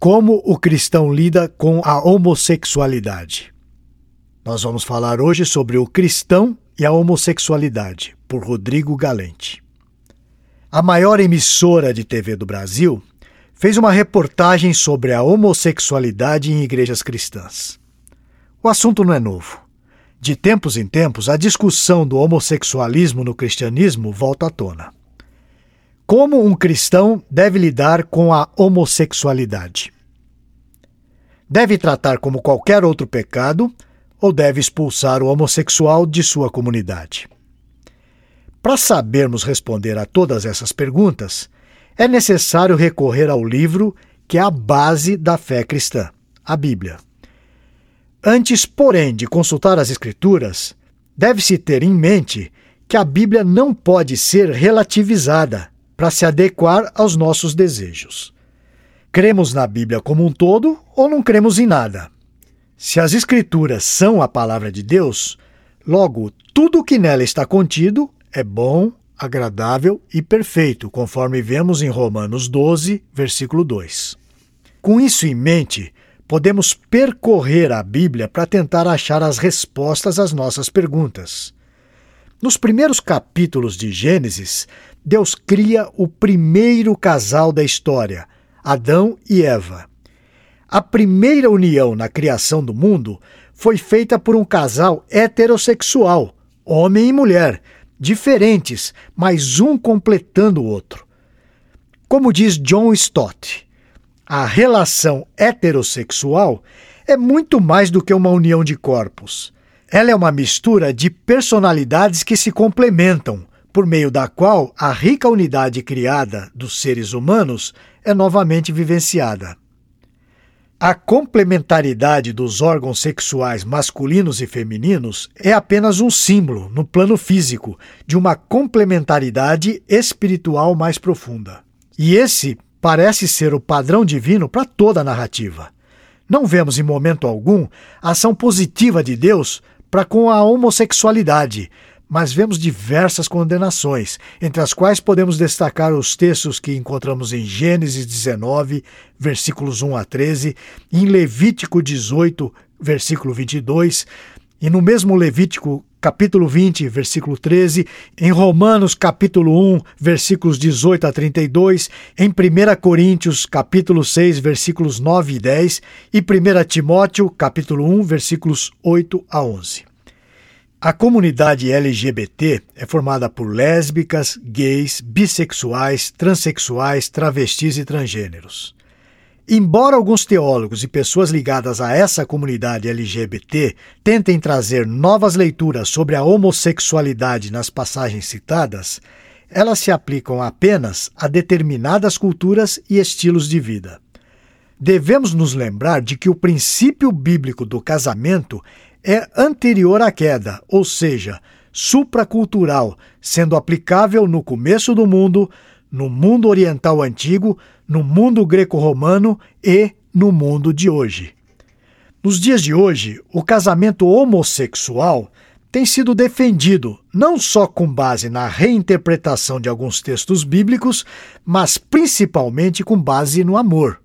Como o cristão lida com a homossexualidade. Nós vamos falar hoje sobre o cristão e a homossexualidade, por Rodrigo Galente. A maior emissora de TV do Brasil fez uma reportagem sobre a homossexualidade em igrejas cristãs. O assunto não é novo. De tempos em tempos, a discussão do homossexualismo no cristianismo volta à tona. Como um cristão deve lidar com a homossexualidade? Deve tratar como qualquer outro pecado ou deve expulsar o homossexual de sua comunidade? Para sabermos responder a todas essas perguntas, é necessário recorrer ao livro que é a base da fé cristã, a Bíblia. Antes, porém, de consultar as Escrituras, deve-se ter em mente que a Bíblia não pode ser relativizada para se adequar aos nossos desejos. Cremos na Bíblia como um todo ou não cremos em nada? Se as Escrituras são a palavra de Deus, logo tudo o que nela está contido é bom, agradável e perfeito, conforme vemos em Romanos 12, versículo 2. Com isso em mente, podemos percorrer a Bíblia para tentar achar as respostas às nossas perguntas. Nos primeiros capítulos de Gênesis, Deus cria o primeiro casal da história, Adão e Eva. A primeira união na criação do mundo foi feita por um casal heterossexual, homem e mulher, diferentes, mas um completando o outro. Como diz John Stott, a relação heterossexual é muito mais do que uma união de corpos. Ela é uma mistura de personalidades que se complementam, por meio da qual a rica unidade criada dos seres humanos é novamente vivenciada. A complementaridade dos órgãos sexuais masculinos e femininos é apenas um símbolo, no plano físico, de uma complementaridade espiritual mais profunda. E esse parece ser o padrão divino para toda a narrativa. Não vemos em momento algum ação positiva de Deus para com a homossexualidade, mas vemos diversas condenações, entre as quais podemos destacar os textos que encontramos em Gênesis 19, versículos 1 a 13, em Levítico 18, versículo 22, e no mesmo Levítico capítulo 20, versículo 13, em Romanos capítulo 1, versículos 18 a 32, em 1 Coríntios capítulo 6, versículos 9 e 10 e 1 Timóteo capítulo 1, versículos 8 a 11. A comunidade LGBT é formada por lésbicas, gays, bissexuais, transexuais, travestis e transgêneros. Embora alguns teólogos e pessoas ligadas a essa comunidade LGBT tentem trazer novas leituras sobre a homossexualidade nas passagens citadas, elas se aplicam apenas a determinadas culturas e estilos de vida. Devemos nos lembrar de que o princípio bíblico do casamento é anterior à queda, ou seja, supracultural, sendo aplicável no começo do mundo, no mundo oriental antigo, no mundo greco-romano e no mundo de hoje. Nos dias de hoje, o casamento homossexual tem sido defendido não só com base na reinterpretação de alguns textos bíblicos, mas principalmente com base no amor.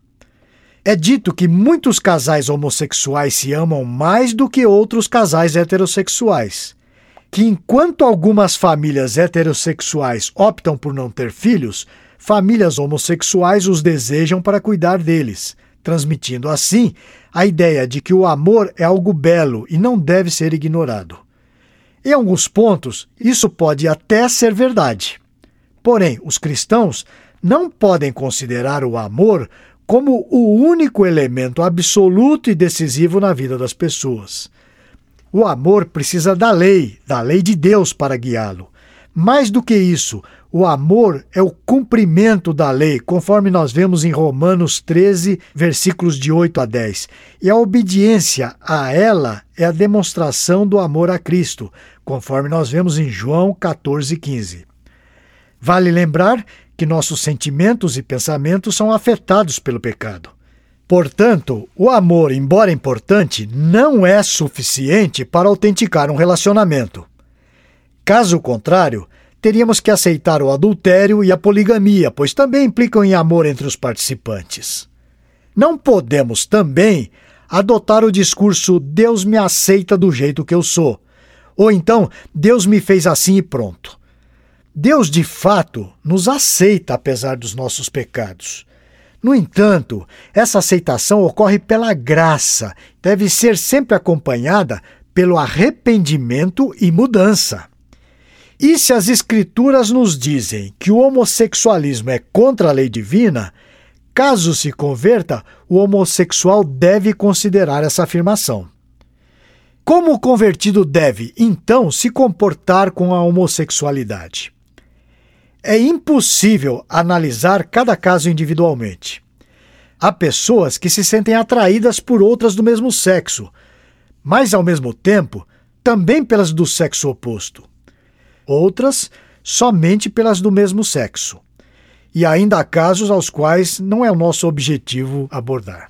É dito que muitos casais homossexuais se amam mais do que outros casais heterossexuais. Que enquanto algumas famílias heterossexuais optam por não ter filhos, famílias homossexuais os desejam para cuidar deles, transmitindo assim a ideia de que o amor é algo belo e não deve ser ignorado. Em alguns pontos, isso pode até ser verdade. Porém, os cristãos não podem considerar o amor como o único elemento absoluto e decisivo na vida das pessoas. O amor precisa da lei, da lei de Deus para guiá-lo. Mais do que isso, o amor é o cumprimento da lei, conforme nós vemos em Romanos 13, versículos de 8 a 10. E a obediência a ela é a demonstração do amor a Cristo, conforme nós vemos em João 14, 15. Vale lembrar que nossos sentimentos e pensamentos são afetados pelo pecado. Portanto, o amor, embora importante, não é suficiente para autenticar um relacionamento. Caso contrário, teríamos que aceitar o adultério e a poligamia, pois também implicam em amor entre os participantes. Não podemos também adotar o discurso Deus me aceita do jeito que eu sou, ou então Deus me fez assim e pronto. Deus de fato nos aceita apesar dos nossos pecados. No entanto, essa aceitação ocorre pela graça, deve ser sempre acompanhada pelo arrependimento e mudança. E se as Escrituras nos dizem que o homossexualismo é contra a lei divina, caso se converta, o homossexual deve considerar essa afirmação. Como o convertido deve, então, se comportar com a homossexualidade? É impossível analisar cada caso individualmente. Há pessoas que se sentem atraídas por outras do mesmo sexo, mas ao mesmo tempo também pelas do sexo oposto. Outras somente pelas do mesmo sexo. E ainda há casos aos quais não é o nosso objetivo abordar.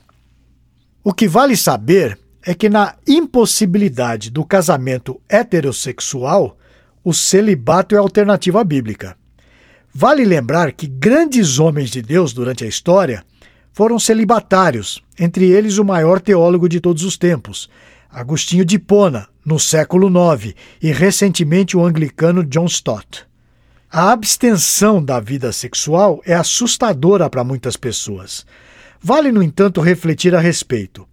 O que vale saber é que, na impossibilidade do casamento heterossexual, o celibato é alternativa bíblica. Vale lembrar que grandes homens de Deus durante a história foram celibatários, entre eles o maior teólogo de todos os tempos, Agostinho de Hipona, no século IX, e recentemente o anglicano John Stott. A abstenção da vida sexual é assustadora para muitas pessoas. Vale, no entanto, refletir a respeito.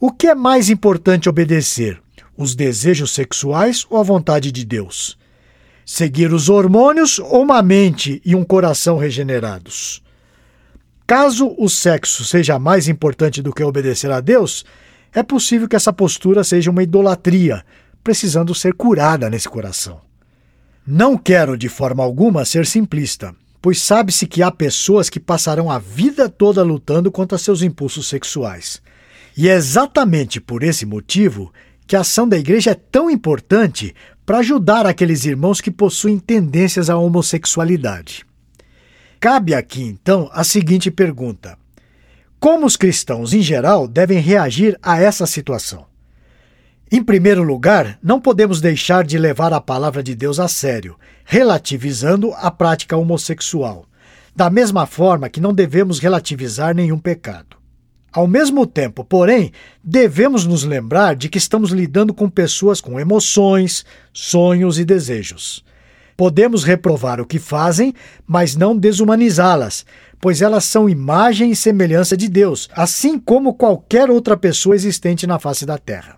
O que é mais importante obedecer? Os desejos sexuais ou a vontade de Deus? Seguir os hormônios ou uma mente e um coração regenerados. Caso o sexo seja mais importante do que obedecer a Deus, é possível que essa postura seja uma idolatria, precisando ser curada nesse coração. Não quero de forma alguma ser simplista, pois sabe-se que há pessoas que passarão a vida toda lutando contra seus impulsos sexuais. E é exatamente por esse motivo que a ação da igreja é tão importante para ajudar aqueles irmãos que possuem tendências à homossexualidade. Cabe aqui, então, a seguinte pergunta: Como os cristãos em geral devem reagir a essa situação? Em primeiro lugar, não podemos deixar de levar a palavra de Deus a sério, relativizando a prática homossexual, da mesma forma que não devemos relativizar nenhum pecado. Ao mesmo tempo, porém, devemos nos lembrar de que estamos lidando com pessoas com emoções, sonhos e desejos. Podemos reprovar o que fazem, mas não desumanizá-las, pois elas são imagem e semelhança de Deus, assim como qualquer outra pessoa existente na face da terra.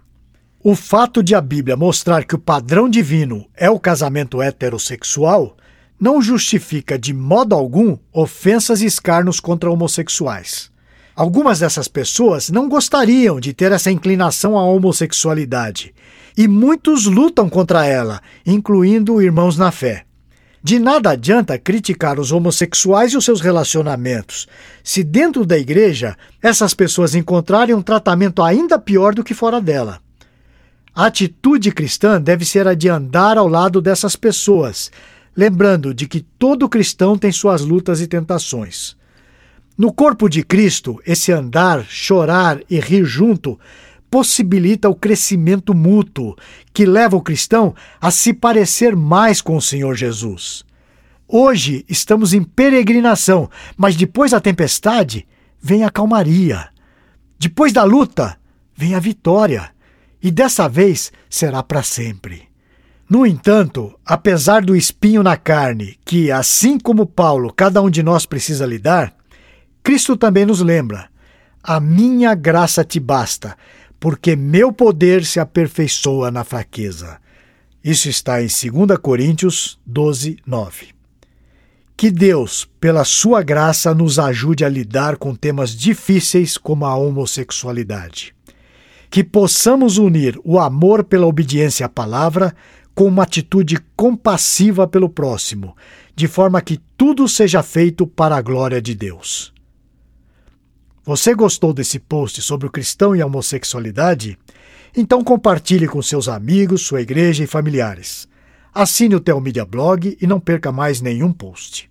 O fato de a Bíblia mostrar que o padrão divino é o casamento heterossexual não justifica de modo algum ofensas e escarnos contra homossexuais. Algumas dessas pessoas não gostariam de ter essa inclinação à homossexualidade, e muitos lutam contra ela, incluindo irmãos na fé. De nada adianta criticar os homossexuais e os seus relacionamentos, se dentro da igreja essas pessoas encontrarem um tratamento ainda pior do que fora dela. A atitude cristã deve ser a de andar ao lado dessas pessoas, lembrando de que todo cristão tem suas lutas e tentações. No corpo de Cristo, esse andar, chorar e rir junto possibilita o crescimento mútuo que leva o cristão a se parecer mais com o Senhor Jesus. Hoje estamos em peregrinação, mas depois da tempestade vem a calmaria. Depois da luta vem a vitória. E dessa vez será para sempre. No entanto, apesar do espinho na carne, que, assim como Paulo, cada um de nós precisa lidar, Cristo também nos lembra: a minha graça te basta, porque meu poder se aperfeiçoa na fraqueza. Isso está em 2 Coríntios 12, 9. Que Deus, pela sua graça, nos ajude a lidar com temas difíceis como a homossexualidade. Que possamos unir o amor pela obediência à palavra com uma atitude compassiva pelo próximo, de forma que tudo seja feito para a glória de Deus. Você gostou desse post sobre o cristão e a homossexualidade? Então compartilhe com seus amigos, sua igreja e familiares. Assine o Telmídia Blog e não perca mais nenhum post.